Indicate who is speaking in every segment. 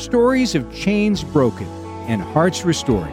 Speaker 1: stories of chains broken and hearts restored.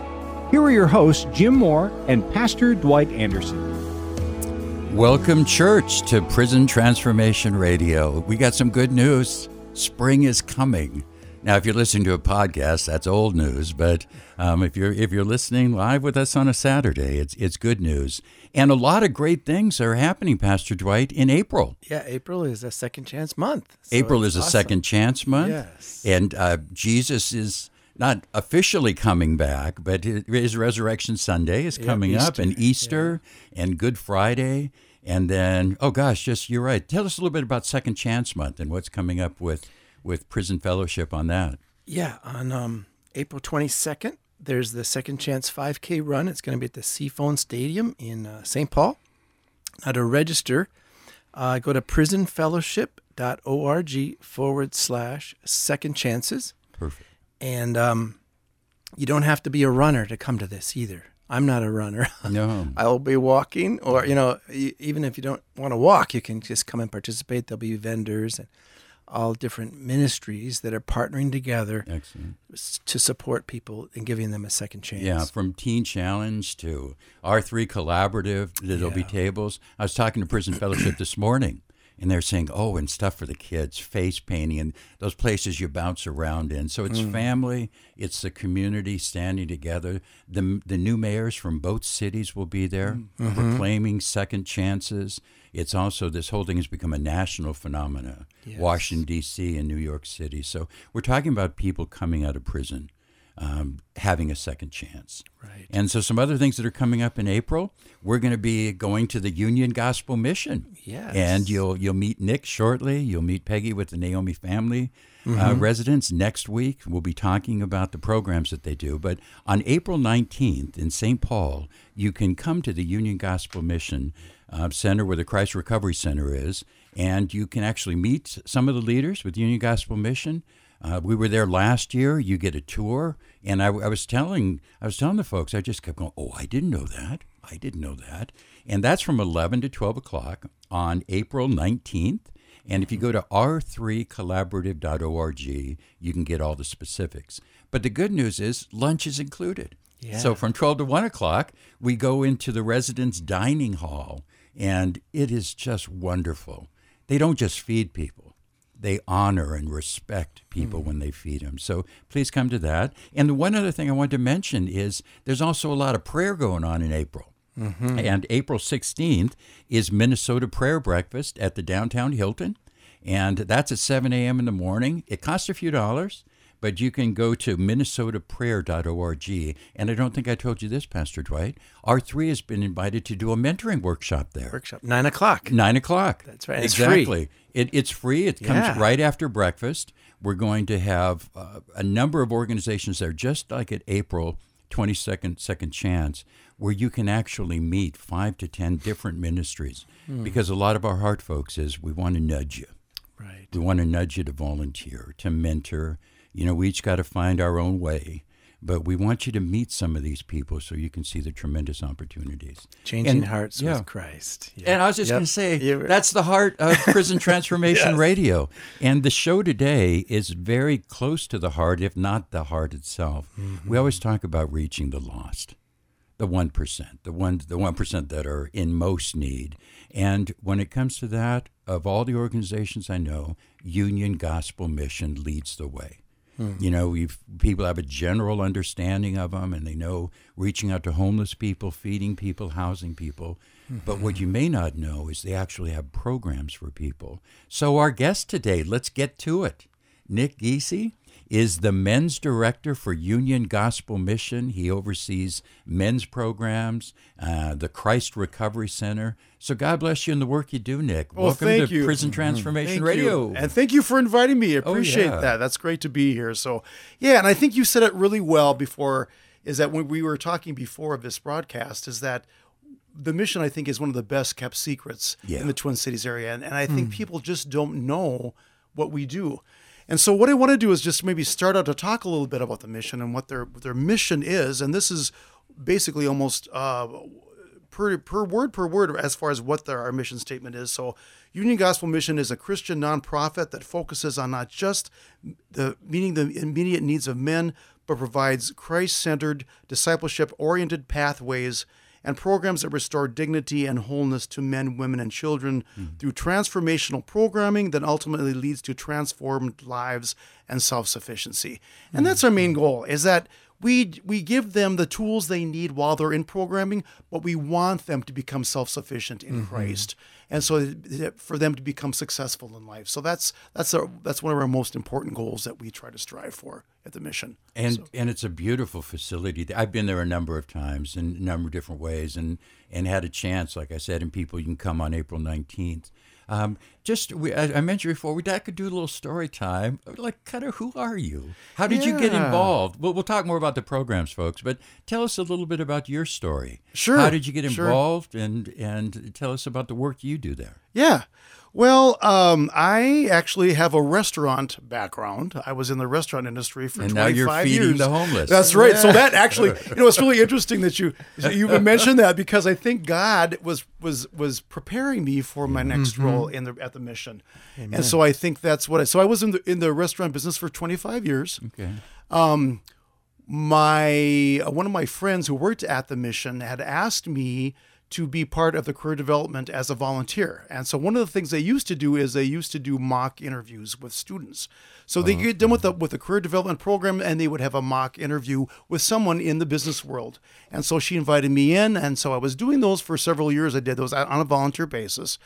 Speaker 1: Here are your hosts, Jim Moore and Pastor Dwight Anderson.
Speaker 2: Welcome, church, to Prison Transformation Radio. We got some good news. Spring is coming. Now, if you're listening to a podcast, that's old news. But um, if you're if you're listening live with us on a Saturday, it's it's good news. And a lot of great things are happening, Pastor Dwight, in April.
Speaker 3: Yeah, April is a second chance month. So
Speaker 2: April is a second chance month.
Speaker 3: Yes.
Speaker 2: And uh, Jesus is not officially coming back, but his Resurrection Sunday is
Speaker 3: Yeah,
Speaker 2: coming up, and Easter and Good Friday. And then, oh gosh, just you're right. Tell us a little bit about Second Chance Month and what's coming up with, with Prison Fellowship on that.
Speaker 3: Yeah, on um, April 22nd, there's the Second Chance 5K run. It's going to be at the Seaphone Stadium in uh, St. Paul. Now, to register, uh, go to prisonfellowship.org forward slash second chances.
Speaker 2: Perfect.
Speaker 3: And um, you don't have to be a runner to come to this either. I'm not a runner.
Speaker 2: No.
Speaker 3: I will be walking, or you know, even if you don't want to walk, you can just come and participate. There'll be vendors and all different ministries that are partnering together
Speaker 2: Excellent.
Speaker 3: to support people and giving them a second chance.
Speaker 2: Yeah, from Teen Challenge to R3 Collaborative, there'll be tables. I was talking to Prison Fellowship this morning, and they're saying, oh, and stuff for the kids, face painting, and those places you bounce around in. So it's mm. family, it's the community standing together. The, the new mayors from both cities will be there mm. proclaiming mm-hmm. second chances. It's also, this whole thing has become a national phenomenon.
Speaker 3: Yes.
Speaker 2: Washington, D.C., and New York City. So we're talking about people coming out of prison. Um, having a second chance.
Speaker 3: Right.
Speaker 2: And so, some other things that are coming up in April, we're going to be going to the Union Gospel Mission.
Speaker 3: Yes.
Speaker 2: And you'll you'll meet Nick shortly. You'll meet Peggy with the Naomi family uh,
Speaker 3: Mm-hmm.
Speaker 2: residents next week. We'll be talking about the programs that they do. But on April 19th in St. Paul, you can come to the Union Gospel Mission uh, Center where the Christ Recovery Center is, and you can actually meet some of the leaders with Union Gospel Mission. Uh, we were there last year. You get a tour, and I, I was telling I was telling the folks. I just kept going. Oh, I didn't know that. I didn't know that. And that's from 11 to 12 o'clock on April 19th. And if you go to r3collaborative.org, you can get all the specifics. But the good news is lunch is included.
Speaker 3: Yeah.
Speaker 2: So from 12 to 1 o'clock, we go into the residence dining hall, and it is just wonderful. They don't just feed people, they honor and respect people hmm. when they feed them. So please come to that. And the one other thing I wanted to mention is there's also a lot of prayer going on in April. Mm-hmm. And April 16th is Minnesota Prayer Breakfast at the downtown Hilton. And that's at 7 a.m. in the morning. It costs a few dollars, but you can go to minnesotaprayer.org. And I don't think I told you this, Pastor Dwight. R3 has been invited to do a mentoring workshop there.
Speaker 3: Workshop, nine o'clock.
Speaker 2: Nine o'clock.
Speaker 3: That's right. It's free.
Speaker 2: Exactly. It, it's free. It comes
Speaker 3: Yeah.
Speaker 2: right after breakfast. We're going to have uh, a number of organizations there, just like at April 22nd, Second Chance, where you can actually meet five to 10 different ministries.
Speaker 3: Hmm.
Speaker 2: Because a lot of our heart, folks, is we want to nudge you.
Speaker 3: Right.
Speaker 2: We want to nudge you to volunteer, to mentor. You know, we each got to find our own way. But we want you to meet some of these people so you can see the tremendous opportunities.
Speaker 3: Changing
Speaker 2: And-
Speaker 3: hearts
Speaker 2: yeah.
Speaker 3: with Christ. Yeah.
Speaker 2: And I was just
Speaker 3: Yep.
Speaker 2: going to say, that's the heart of Prison Transformation Radio. And the show today is very close to the heart, if not the heart itself. We mm-hmm. always talk about reaching the lost, the 1%, the, one, the 1% that are in most need. And when it comes to that, of all the organizations I know, Union Gospel Mission leads the way. Mm. You know, people have a general understanding of them and they know reaching out to homeless people, feeding people, housing people. Mm-hmm. But what you may not know is they actually have programs for people. So, our guest today, let's get to it. Nick Giese is the men's director for Union Gospel Mission. He oversees men's programs, uh, the Christ Recovery Center. So God bless you in the work you do, Nick.
Speaker 4: Well,
Speaker 2: Welcome
Speaker 4: thank
Speaker 2: to
Speaker 4: you.
Speaker 2: Prison Transformation
Speaker 4: Thank
Speaker 2: Radio.
Speaker 4: you. And thank you for inviting me. I
Speaker 2: Oh,
Speaker 4: appreciate
Speaker 2: yeah.
Speaker 4: that. That's great to be here. So, yeah, and I think you said it really well before is that when we were talking before of this broadcast is that the mission I think is one of the best kept secrets
Speaker 2: Yeah.
Speaker 4: in the Twin Cities area and, and I think people just don't know what we do. And so what I want to do is just maybe start out to talk a little bit about the mission and what their their mission is and this is basically almost uh, per, per word per word as far as what their, our mission statement is. So, Union Gospel Mission is a Christian nonprofit that focuses on not just the meeting the immediate needs of men, but provides Christ-centered, discipleship-oriented pathways and programs that restore dignity and wholeness to men, women, and children hmm. through transformational programming that ultimately leads to transformed lives and self-sufficiency. And hmm. that's our main goal: is that we we give them the tools they need while they're in programming, but we want them to become self-sufficient in mm-hmm. Christ, and so for them to become successful in life. So that's that's our that's one of our most important goals that we try to strive for at the mission.
Speaker 2: And and it's a beautiful facility. I've been there a number of times in a number of different ways, and and had a chance, like I said, and people you can come on April nineteenth. Um, just we, I, mentioned before, we I could do a little story time. Like, kind of, who are you? How did you get involved? We'll, we'll talk more about the programs, folks. But tell us a little bit about your story.
Speaker 4: Sure,
Speaker 2: How did you get
Speaker 4: sure.
Speaker 2: involved, and and tell us about the work you do there.
Speaker 4: Yeah. Well, um, I actually have a restaurant background. I was in the restaurant industry for
Speaker 2: And
Speaker 4: 25
Speaker 2: now you're feeding
Speaker 4: years.
Speaker 2: the homeless.
Speaker 4: That's right. So that actually, you know, it's really interesting that you you mentioned that because I think God was was was preparing me for my next role in the at the mission, and so I think that's what I. So I was in the in the restaurant business for 25 years
Speaker 2: Okay.
Speaker 4: Um, my one of my friends who worked at the mission had asked me to be part of the career development as a volunteer. And so one of the things they used to do is they used to do mock interviews with students. So they get done with the with the career development program and they would have a mock interview with someone in the business world. And so she invited me in and so I was doing those for several years. I did those on a volunteer basis.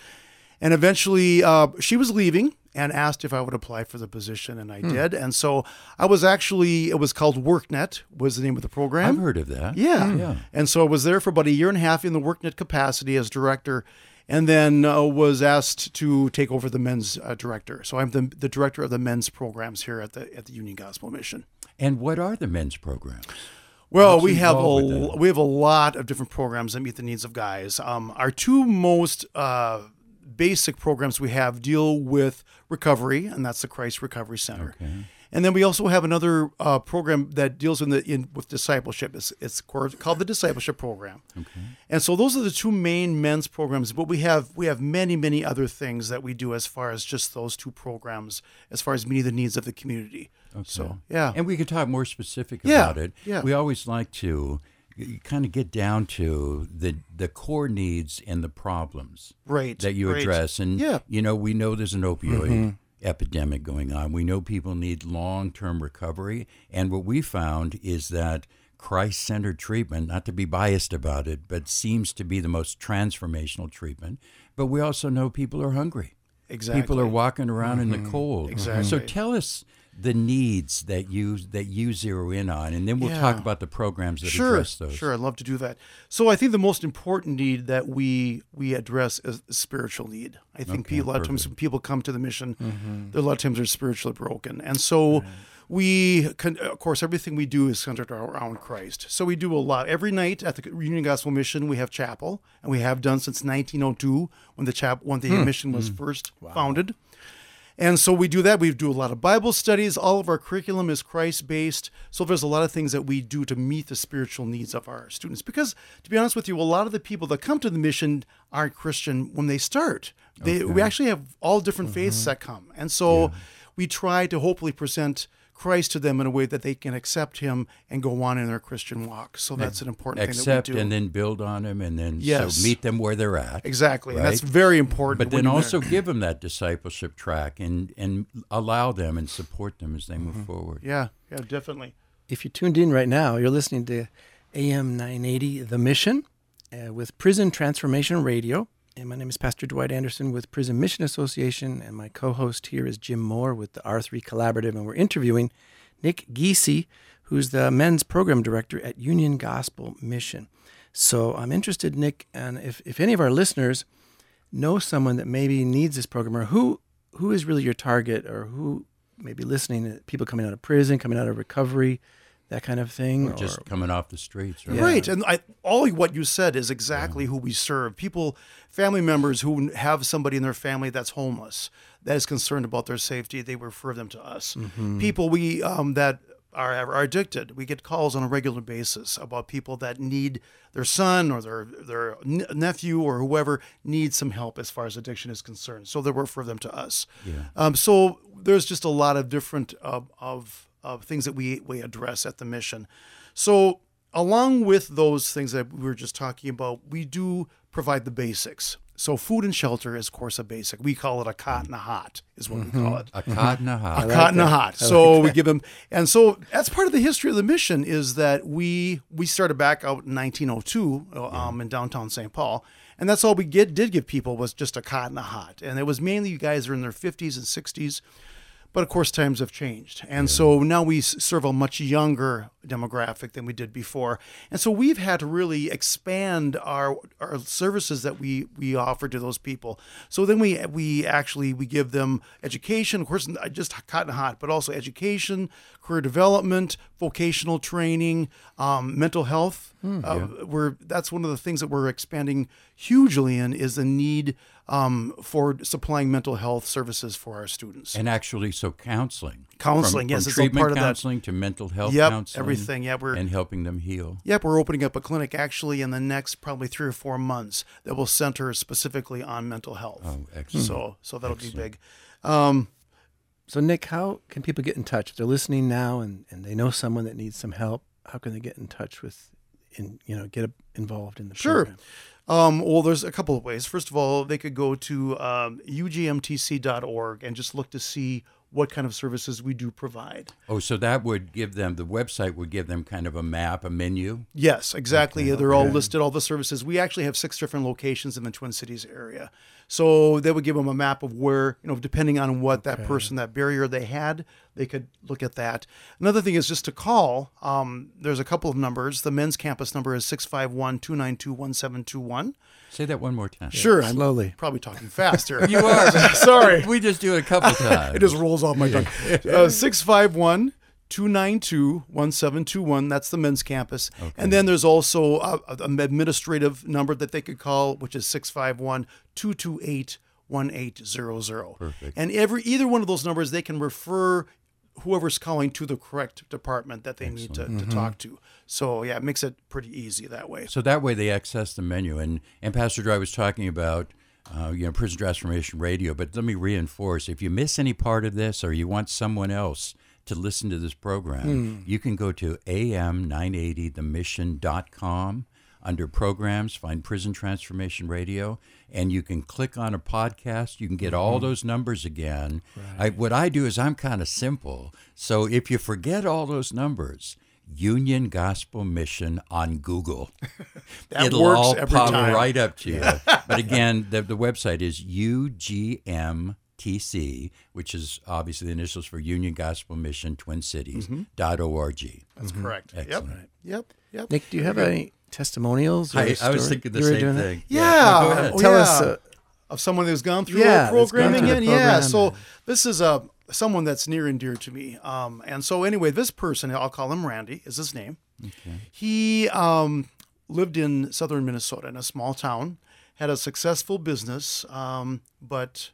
Speaker 4: And eventually, uh, she was leaving and asked if I would apply for the position, and I did. And so I was actually, it was called WorkNet, was the name of the program.
Speaker 2: I've heard of that.
Speaker 4: Yeah.
Speaker 2: Yeah.
Speaker 4: And so I was there for about a year and a half in the WorkNet capacity as director, and then uh, was asked to take over the men's uh, director. So I'm the, the director of the men's programs here at the at the Union Gospel Mission.
Speaker 2: And what are the men's programs?
Speaker 4: Well,
Speaker 2: What's
Speaker 4: we have a
Speaker 2: involved with that?
Speaker 4: we have a lot of different programs that meet the needs of guys. Um, our two most uh, basic programs we have deal with recovery, and that's the Christ Recovery Center. And then we also have another uh, program that deals in the in with discipleship. It's, it's called the discipleship program. And so those are the two main men's programs. But we have we have many many other things that we do as far as just those two programs, as far as meeting the needs of the community. Okay. So yeah,
Speaker 2: And we could talk more specific
Speaker 4: Yeah,
Speaker 2: about it.
Speaker 4: yeah.
Speaker 2: We always like to kind of get down to the the core needs and the problems
Speaker 4: Right,
Speaker 2: that you
Speaker 4: right.
Speaker 2: address. And
Speaker 4: Yeah.
Speaker 2: you know, we know there's an opioid
Speaker 4: Mm-hmm.
Speaker 2: epidemic going on. We know people need long-term recovery, and what we found is that Christ-centered treatment, not to be biased about it, but seems to be the most transformational treatment. But we also know people are hungry.
Speaker 4: exactly.
Speaker 2: People are walking around in the cold.
Speaker 4: Exactly.
Speaker 2: So tell us the needs that you that you zero in on, and then we'll talk about the programs that
Speaker 4: sure,
Speaker 2: address those.
Speaker 4: Sure, I'd love to do that. So I think the most important need that we we address is spiritual need. I think
Speaker 2: Okay,
Speaker 4: people, a lot of times when people come to the mission, mm-hmm. there a lot of times they're spiritually broken, and so we, can, of course, everything we do is centered around Christ. So we do a lot every night at the Union Gospel Mission. We have chapel, and we have done since 1902 when the chap when the hmm. mission was hmm. first founded. And so we do that. We do a lot of Bible studies. All of our curriculum is Christ based. So there's a lot of things that we do to meet the spiritual needs of our students. Because to be honest with you, a lot of the people that come to the mission aren't Christian when they start. They, We actually have all different faiths mm-hmm. that come. And so we try to hopefully present Christ to them in a way that they can accept him and go on in their Christian walk. So that's an important
Speaker 2: Accept
Speaker 4: thing that we do.
Speaker 2: and then build on them, and then
Speaker 4: Yes.
Speaker 2: so meet them where they're at.
Speaker 4: exactly. And
Speaker 2: right?
Speaker 4: that's very important.
Speaker 2: But then also
Speaker 4: there.
Speaker 2: give them that discipleship track and and allow them and support them as they move forward.
Speaker 4: Yeah, yeah, definitely.
Speaker 3: If you tuned in right now, you're listening to AM 980 The Mission uh, with Prison Transformation Radio. And my name is Pastor Dwight Anderson with Prison Mission Association. And my co host here is Jim Moore with the R3 Collaborative. And we're interviewing Nick Giese, who's the men's program director at Union Gospel Mission. So I'm interested, Nick, and if, if any of our listeners know someone that maybe needs this program, or who who is really your target, or who may be listening, people coming out of prison, coming out of recovery, that kind of thing,
Speaker 2: Or just coming off the streets. Right?
Speaker 3: Yeah.
Speaker 4: Right, and I, all what you said is exactly who we serve. People, family members who have somebody in their family that's homeless, that is concerned about their safety, they refer them to us. People we um, that are, are addicted, we get calls on a regular basis about people that need their son or their their nephew or whoever needs some help as far as addiction is concerned. So they refer them to us. Um, so there's just a lot of different uh, of of things that we we address at the mission. So along with those things that we were just talking about, we do provide the basics. So food and shelter is, of course, a basic. We call it a cot and a hot, is what we call it.
Speaker 2: A cot and a hot.
Speaker 4: A cot and a hot. So we give them, and so that's part of the history of the mission is that we we started back out in 1902 um, in downtown St. Paul, and that's all we get did give people was just a cot and a hot, and it was mainly you guys are in their 50s and 60s. But of course, times have changed. And so now we serve a much younger demographic than we did before. And so we've had to really expand our, our services that we, we offer to those people. So then we, we actually, we give them education, of course, just cotton hot, but also education, career development, vocational training, um, mental health. uh, we're, that's one of the things that we're expanding hugely in is the need um, for supplying mental health services for our students.
Speaker 2: And actually, so counseling.
Speaker 4: Counseling,
Speaker 2: from,
Speaker 4: yes,
Speaker 2: from
Speaker 4: it's all
Speaker 2: treatment
Speaker 4: part of that.
Speaker 2: counseling to mental health
Speaker 4: Yep,
Speaker 2: counseling.
Speaker 4: everything. Yeah, we're-
Speaker 2: and helping them heal.
Speaker 4: Yep, we're opening up a clinic actually in the next probably three or four months that will center specifically on mental health.
Speaker 2: Oh, excellent.
Speaker 4: So, so that'll be big. Um,
Speaker 3: So, Nick, how can people get in touch? If they're listening now and, and they know someone that needs some help, how can they get in touch with, in, you know, get involved in the
Speaker 4: Sure.
Speaker 3: program?
Speaker 4: Um, well, there's a couple of ways. First of all, they could go to um, ugmtc.org and just look to see what kind of services we do provide.
Speaker 2: Oh, so that would give them the website would give them kind of a map, a menu.
Speaker 4: Yes, exactly. They're all listed, all the services. We actually have six different locations in the Twin Cities area. So they would give them a map of where, you know, depending on what that person, that barrier they had, they could look at that. Another thing is just to call. Um, there's a couple of numbers. The men's campus number is 651 292 1721.
Speaker 2: Say that one more time.
Speaker 4: Sure, I'm
Speaker 3: Slowly.
Speaker 4: probably talking faster.
Speaker 2: You are.
Speaker 4: Sorry.
Speaker 2: we just do it a couple times.
Speaker 4: It just rolls off my tongue. Uh, 651 292 1721. That's the men's campus. And then there's also an administrative number that they could call, which is 651 228 1800.
Speaker 2: Perfect.
Speaker 4: And every either one of those numbers, they can refer whoever's calling to the correct department that they need to, to talk to. So, yeah, it makes it pretty easy that way.
Speaker 2: So that way they access the menu. And and Pastor Dwight was talking about uh, you know Prison Transformation Radio. But let me reinforce: if you miss any part of this, or you want someone else to listen to this program, hmm. you can go to am980themission.com. Under programs, find Prison Transformation Radio, and you can click on a podcast. You can get all mm-hmm. those numbers again. I, what I do is I'm kind of simple. So if you forget all those numbers, Union Gospel Mission on Google.
Speaker 4: That
Speaker 2: It'll
Speaker 4: works
Speaker 2: all
Speaker 4: every
Speaker 2: pop
Speaker 4: time.
Speaker 2: right up to you. but again, the, the website is UGMTC, which is obviously the initials for Union Gospel Mission Twin Cities dot org.
Speaker 4: That's correct. Yep.
Speaker 2: Excellent.
Speaker 4: Yep. Yep.
Speaker 3: Nick, do you have any testimonials? Or
Speaker 2: I, I was thinking the
Speaker 3: you
Speaker 2: same
Speaker 3: doing that?
Speaker 2: thing.
Speaker 4: Yeah.
Speaker 2: no, go.
Speaker 4: Oh,
Speaker 3: Tell
Speaker 4: yeah.
Speaker 3: us. Uh,
Speaker 4: of someone who's gone through
Speaker 3: Yeah,
Speaker 4: our
Speaker 3: that's gone
Speaker 4: programming
Speaker 3: through
Speaker 4: in.
Speaker 3: the
Speaker 4: Yeah. So this is a someone that's near and dear to me. Um, and so anyway, this person, I'll call him Randy, is his name. okay. He um, lived in southern Minnesota in a small town, had a successful business, um, but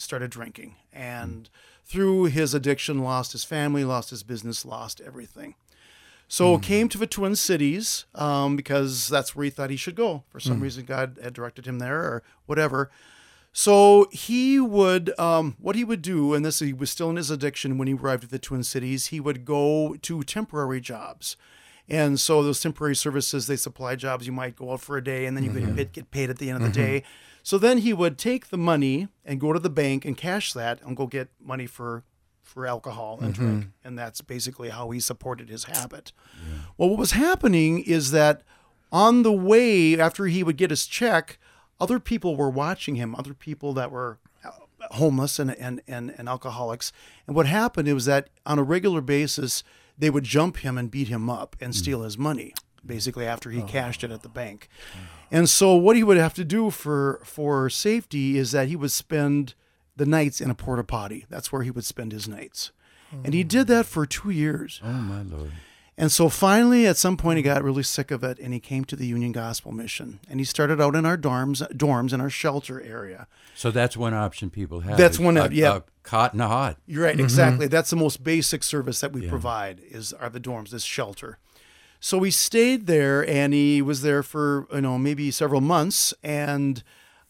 Speaker 4: started drinking, and hmm. through his addiction, lost his family, lost his business, lost everything. So hmm. came to the Twin Cities um, because that's where he thought he should go. For some hmm. reason, God had directed him there, or whatever. So he would, um, what he would do, and this he was still in his addiction when he arrived at the Twin Cities. He would go to temporary jobs, and so those temporary services they supply jobs. You might go out for a day, and then you could mm-hmm. get- get paid at the end of the mm-hmm. day. So then he would take the money and go to the bank and cash that, and go get money for for alcohol and mm-hmm. drink, and that's basically how he supported his habit. Well, what was happening is that on the way after he would get his check, other people were watching him. Other people that were uh, homeless and, and, and, and alcoholics. And what happened was that on a regular basis, they would jump him and beat him up and mm. steal his money, basically after he oh. cashed it at the bank. And so what he would have to do for for safety is that he would spend the nights in a porta potty. That's where he would spend his nights. And he did that for two years.
Speaker 2: Oh my lord.
Speaker 4: And so finally, at some point, he got really sick of it, and he came to the Union Gospel Mission. And he started out in our dorms, dorms in our shelter area.
Speaker 2: So that's one option people have.
Speaker 4: That's one,
Speaker 2: a,
Speaker 4: yeah.
Speaker 2: a cot and a hot.
Speaker 4: You're right, exactly. Mm-hmm. That's the most basic service that we provide is are the dorms, this shelter. So he stayed there, and he was there for you know maybe several months, and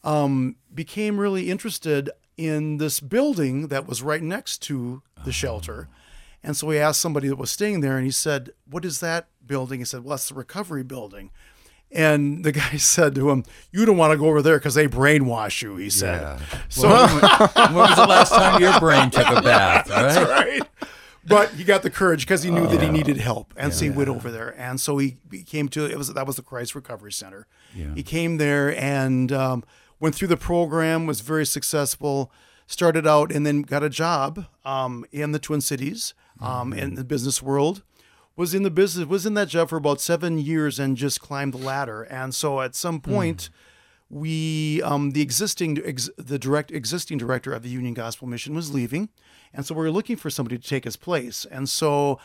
Speaker 4: um, became really interested in this building that was right next to the shelter. And so he asked somebody that was staying there, and he said, "What is that building?" He said, "Well, that's the recovery building." And the guy said to him, "You don't want to go over there because they brainwash you." He said.
Speaker 2: Yeah.
Speaker 4: So
Speaker 2: when was the last time your brain took a bath? Right.
Speaker 4: right. But he got the courage because he knew that he needed help, and so he went over there. And so he, he came to it was that was the Christ Recovery Center. He came there and um, went through the program, was very successful. Started out and then got a job um, in the Twin Cities um, in the business world. Was in the business was in that job for about seven years and just climbed the ladder. And so at some point we um, the existing ex, the direct existing director of the Union Gospel Mission was leaving, and so we were looking for somebody to take his place. And so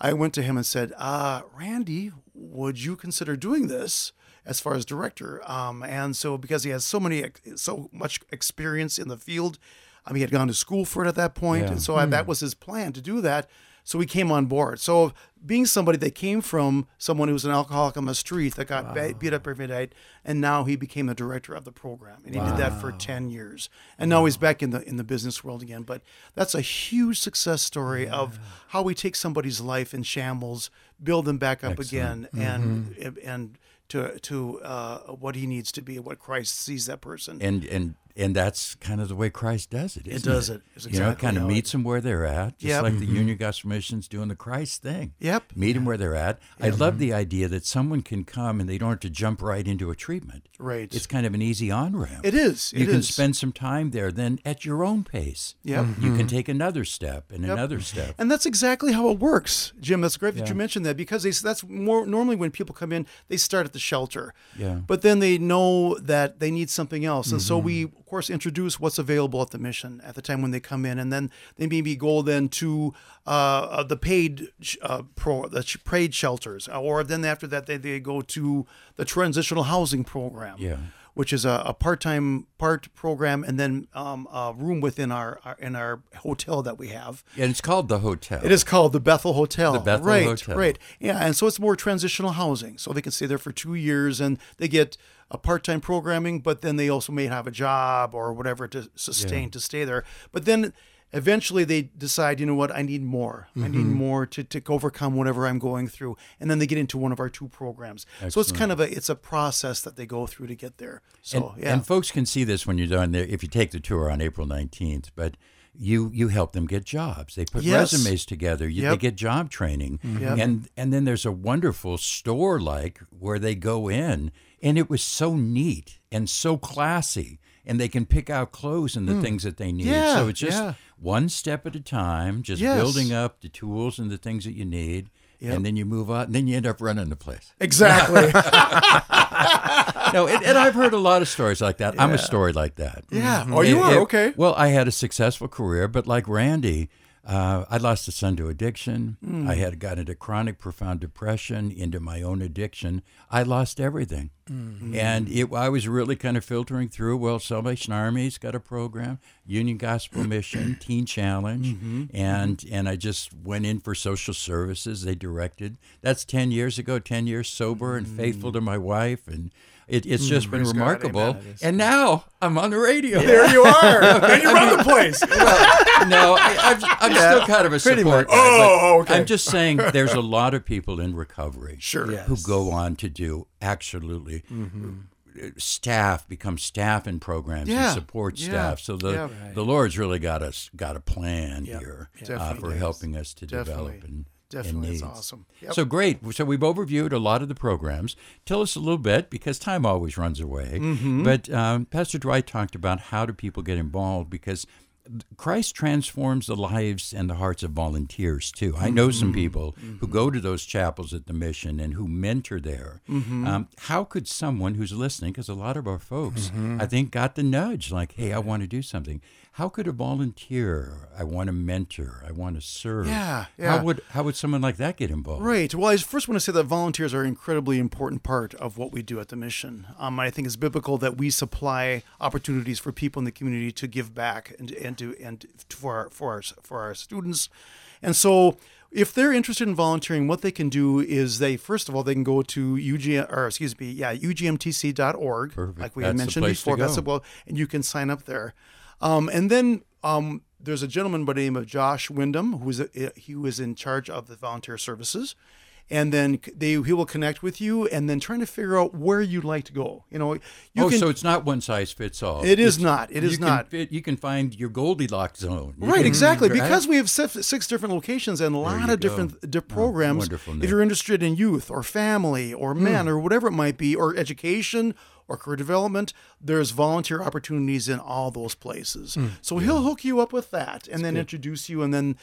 Speaker 4: I went to him and said, uh, "Randy, would you consider doing this as far as director?" Um, and so because he has so many so much experience in the field, I mean, he had gone to school for it at that point,
Speaker 2: Yeah.
Speaker 4: and so I, that was his plan to do that. So we came on board. So being somebody that came from someone who was an alcoholic on the street that got ba- beat up every night, and now he became the director of the program, and he did that for ten years, and now he's back in the in the business world again. But that's a huge success story of how we take somebody's life in shambles, build them back up again, and and to to uh, what he needs to be, what Christ sees that person.
Speaker 2: And and and that's kind of the way Christ does it. isn't
Speaker 4: does it. It's
Speaker 2: you know, it kind of
Speaker 4: how it-
Speaker 2: meets them where they're at, just
Speaker 4: Yep.
Speaker 2: like the mm-hmm. Union Gospel Mission's doing the Christ thing.
Speaker 4: Yep.
Speaker 2: Meet them where they're at. I love mm-hmm. the idea that someone can come and they don't have to jump right into a treatment.
Speaker 4: Right.
Speaker 2: It's kind of an easy on ramp.
Speaker 4: It is.
Speaker 2: You
Speaker 4: It
Speaker 2: can
Speaker 4: is.
Speaker 2: spend some time there. Then at your own pace,
Speaker 4: Yep.
Speaker 2: you can mm-hmm. take another step and another step.
Speaker 4: And that's exactly how it works, Jim. That's great that you mentioned that because they, that's more normally when people come in, they start at the shelter.
Speaker 2: Yeah.
Speaker 4: But then they know that they need something else, and
Speaker 2: Mm-hmm.
Speaker 4: so we, of course, introduce what's available at the mission at the time when they come in, and then they maybe go then to uh, uh, the paid uh, pro the paid shelters, or then after that they, they go to the transitional housing program.
Speaker 2: Yeah.
Speaker 4: Which is a, a part-time part program, and then um, a room within our, our in our hotel that we have.
Speaker 2: And it's called the hotel.
Speaker 4: It is called the Bethel Hotel.
Speaker 2: The Bethel
Speaker 4: right,
Speaker 2: Hotel.
Speaker 4: Right. Yeah, and so it's more transitional housing. So they can stay there for two years and they get a part-time programming, but then they also may have a job or whatever to sustain to stay there. But then eventually they decide, you know what, I need more. I need
Speaker 2: Mm-hmm.
Speaker 4: more to, to overcome whatever I'm going through. And then they get into one of our two programs. So it's kind of a it's a process that they go through to get there. So
Speaker 2: and,
Speaker 4: yeah.
Speaker 2: and folks can see this when you're done there if you take the tour on April 19th. But you you help them get jobs. They put
Speaker 4: Yes.
Speaker 2: resumes together. You, They get job training,
Speaker 4: Yep.
Speaker 2: and and then there's a wonderful store like where they go in, and it was so neat and so classy. And they can pick out clothes and the hmm. things that they need.
Speaker 4: Yeah,
Speaker 2: so it's just
Speaker 4: yeah.
Speaker 2: one step at a time, just
Speaker 4: Yes.
Speaker 2: building up the tools and the things that you need.
Speaker 4: Yep.
Speaker 2: And then you move on, and then you end up running the place.
Speaker 4: exactly.
Speaker 2: no, and, and I've heard a lot of stories like that. I'm a story like that.
Speaker 4: yeah. Mm-hmm. Oh, you
Speaker 2: It-
Speaker 4: are
Speaker 2: it-
Speaker 4: okay.
Speaker 2: Well, I had a successful career, but like Randy, uh, I lost a son to addiction.
Speaker 4: Hmm.
Speaker 2: I had got into chronic, profound depression, into my own addiction. I lost everything,
Speaker 4: Hmm.
Speaker 2: and it, I was really kind of filtering through. Well, Salvation Army's got a program, Union Gospel Mission, Teen Challenge,
Speaker 4: Mm-hmm.
Speaker 2: and and I just went in for social services. They directed. That's ten years ago. Ten years sober and faithful to my wife, and it, it's just been
Speaker 4: Mm. Praise God.
Speaker 2: remarkable.
Speaker 4: Amen.
Speaker 2: And now I'm on the radio.
Speaker 4: there you are. and you run the place.
Speaker 2: no, I, I'm, I'm still kind of a support guy.
Speaker 4: Oh, okay.
Speaker 2: I'm just saying there's a lot of people in recovery
Speaker 4: Sure.
Speaker 2: who go on to do absolutely staff become staff in programs
Speaker 4: Yeah.
Speaker 2: and support
Speaker 4: Yeah.
Speaker 2: staff. So the
Speaker 4: Yeah.
Speaker 2: the Lord's really got us got a plan here uh, for
Speaker 4: Definitely.
Speaker 2: helping us to develop and
Speaker 4: Definitely, it's awesome. Yep.
Speaker 2: So great. So we've overviewed a lot of the programs. Tell us a little bit because time always runs away.
Speaker 4: Mm-hmm.
Speaker 2: But um, Pastor Dwight talked about how do people get involved because Christ transforms the lives and the hearts of volunteers too. I know
Speaker 4: Mm-hmm.
Speaker 2: some people who go to those chapels at the mission and who mentor there.
Speaker 4: Mm-hmm.
Speaker 2: Um, how could someone who's listening, because a lot of our folks,
Speaker 4: Mm-hmm.
Speaker 2: I think, got the nudge, like, "Hey, I want to do something." How could a volunteer? I want to mentor. I want to serve.
Speaker 4: Yeah, yeah.
Speaker 2: How would how would someone like that get involved?
Speaker 4: Right. Well, I first want to say that volunteers are an incredibly important part of what we do at the mission. Um, I think it's biblical that we supply opportunities for people in the community to give back and and to and for our, for our for our students, and so. If they're interested in volunteering, what they can do is they first of all they can go to UG or excuse me, yeah, ugmtc.org,
Speaker 2: Perfect.
Speaker 4: like we
Speaker 2: That's
Speaker 4: mentioned before. That's well, and you can sign up there. Um, and then um, there's a gentleman by the name of Josh Wyndham, who is a, he was in charge of the volunteer services, and then they he will connect with you, and then trying to figure out where you'd like to go. You know, you
Speaker 2: oh,
Speaker 4: can.
Speaker 2: so it's not one size fits all.
Speaker 4: It is
Speaker 2: It's-
Speaker 4: not. It is
Speaker 2: you can
Speaker 4: not.
Speaker 2: fit- you can find your Goldilocks zone. You
Speaker 4: Right,
Speaker 2: can-
Speaker 4: exactly.
Speaker 2: right?
Speaker 4: Because we have six, six different locations and a lot of
Speaker 2: go.
Speaker 4: different di-
Speaker 2: Oh,
Speaker 4: programs.
Speaker 2: wonderful, Nick.
Speaker 4: if you're interested in youth or family or men or whatever it might be, or education or career development, there's volunteer opportunities in all those places. So he'll hook you up with that and then introduce you and then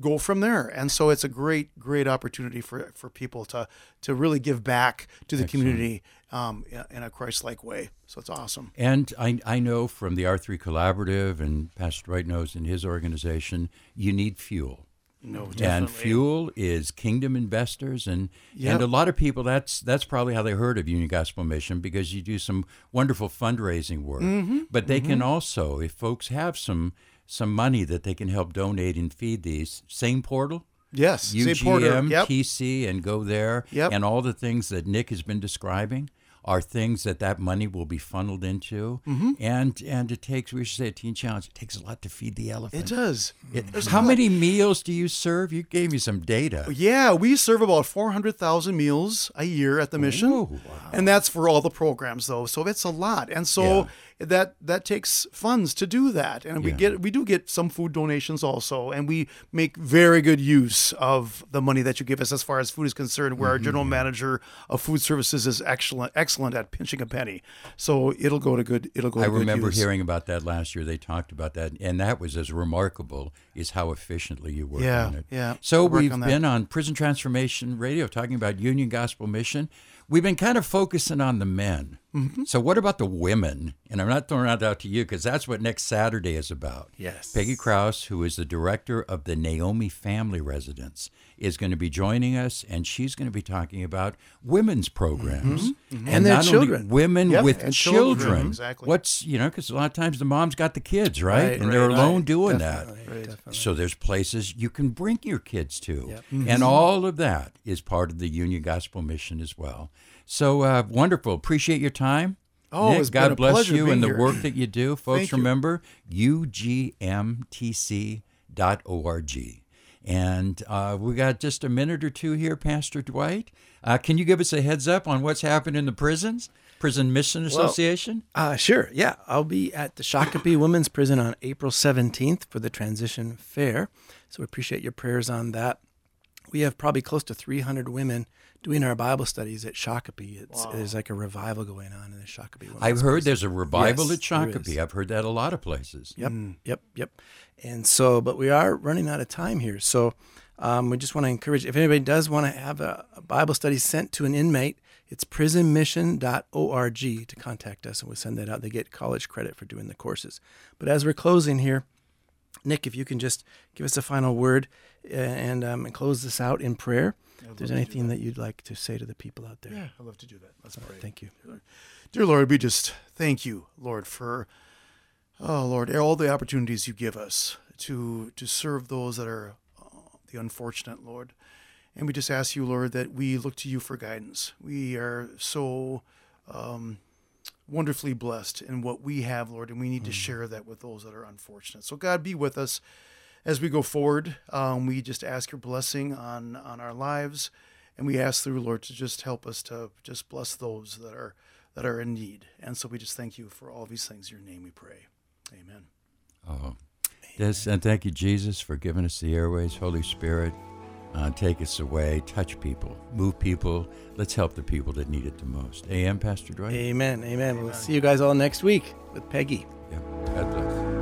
Speaker 4: go from there. And so it's a great, great opportunity for, for people to to really give back to the community um, in, in a Christ-like way. So it's awesome.
Speaker 2: And I, I know from the R3 Collaborative, and Pastor Dwight knows in his organization, you need fuel.
Speaker 4: No,
Speaker 2: And fuel is kingdom investors, and
Speaker 4: Yep.
Speaker 2: and a lot of people. That's that's probably how they heard of Union Gospel Mission because you do some wonderful fundraising work.
Speaker 4: Mm-hmm.
Speaker 2: But they can also, if folks have some some money that they can help donate and feed these, same portal.
Speaker 4: Yes, St. Porter.
Speaker 2: UGM,
Speaker 4: Yep.
Speaker 2: TC, and go there.
Speaker 4: Yep.
Speaker 2: And all the things that Nick has been describing are things that that money will be funneled into.
Speaker 4: Mm-hmm.
Speaker 2: And and it takes, we should say, a teen challenge. It takes a lot to feed the elephant.
Speaker 4: It does.
Speaker 2: It- how many meals do you serve? You gave me some data.
Speaker 4: Yeah, we serve about 400,000 meals a year at the mission.
Speaker 2: Oh,
Speaker 4: And that's for all the programs though. So it's a lot. And so that that takes funds to do that. And we
Speaker 2: Yeah.
Speaker 4: get we do get some food donations also and we make very good use of the money that you give us as far as food is concerned where our general
Speaker 2: Mm-hmm.
Speaker 4: manager of food services is excellent excellent at pinching a penny. So it'll go to good it'll go
Speaker 2: I
Speaker 4: to good
Speaker 2: remember hearing about that last year. They talked about that, and that was as remarkable is how efficiently you work
Speaker 4: Yeah,
Speaker 2: on it.
Speaker 4: yeah,
Speaker 2: So
Speaker 4: we work
Speaker 2: we've
Speaker 4: on
Speaker 2: been on Prison Transformation Radio talking about Union Gospel Mission. We've been kind of focusing on the men.
Speaker 4: Mm-hmm.
Speaker 2: So what about the women? And I'm not throwing that out to you because that's what next Saturday is about.
Speaker 3: Yes.
Speaker 2: Peggy Krause, who is the director of the Naomi Family Residence, is going to be joining us, and she's going to be talking about women's programs
Speaker 3: And their
Speaker 2: not only
Speaker 3: children.
Speaker 2: women
Speaker 4: Mm-hmm. Yep,
Speaker 2: with
Speaker 4: and children,
Speaker 2: children.
Speaker 4: exactly.
Speaker 2: What's you know because a lot of times the mom's got the kids right,
Speaker 3: Right,
Speaker 2: and they're alone
Speaker 3: right.
Speaker 2: doing
Speaker 3: Definitely,
Speaker 2: that.
Speaker 3: Definitely.
Speaker 2: So there's places you can bring your kids to,
Speaker 3: Mm-hmm.
Speaker 2: and all of that is part of the Union Gospel Mission as well. So uh, wonderful! Appreciate your time.
Speaker 4: Oh,
Speaker 2: Nick, God bless you and the
Speaker 4: here.
Speaker 2: work that you do, folks.
Speaker 4: You.
Speaker 2: remember ugmtc.org. And uh, we got just a minute or two here, Pastor Dwight. Uh, can you give us a heads up on what's happened in the prisons? Prison Mission Association?
Speaker 3: Uh, sure. Yeah. I'll be at the Shakopee Women's Prison on April 17th for the Transition Fair. So we appreciate your prayers on that. We have probably close to 300 women doing our Bible studies at Shakopee. It's, There's like a revival going on in the Shakopee Women's
Speaker 2: I've heard
Speaker 3: Prison.
Speaker 2: there's a revival
Speaker 3: Yes,
Speaker 2: at Shakopee. I've heard that a lot of places.
Speaker 3: Yep, yep, yep. And so, but we are running out of time here. So um, we just want to encourage if anybody does want to have a, a Bible study sent to an inmate, it's prisonmission.org to contact us and we send that out. They get college credit for doing the courses. But as we're closing here, Nick, if you can just give us a final word uh, and, um, and close this out in prayer. If there's anything that you'd like to say to the people out there.
Speaker 4: Yeah, I'd love to do that. Let's pray.
Speaker 3: Thank you.
Speaker 4: Dear Lord, we just thank you, Lord, for oh Lord, all the opportunities you give us to to serve those that are uh, the unfortunate, Lord. And we just ask you, Lord, that we look to you for guidance. We are so um, wonderfully blessed in what we have, Lord, and we need to share that with those that are unfortunate. So God, be with us as we go forward. Um, we just ask your blessing on on our lives, and we ask through Lord to just help us to just bless those that are that are in need. And so we just thank you for all these things. In your name we pray. Amen.
Speaker 2: Oh, yes, and thank you, Jesus, for giving us the airways. Holy Spirit, uh, take us away, touch people, move people. Let's help the people that need it the most. Amen, Pastor Dwight?
Speaker 3: Amen. Amen. We'll see you guys all next week with Peggy.
Speaker 2: Yeah. God bless.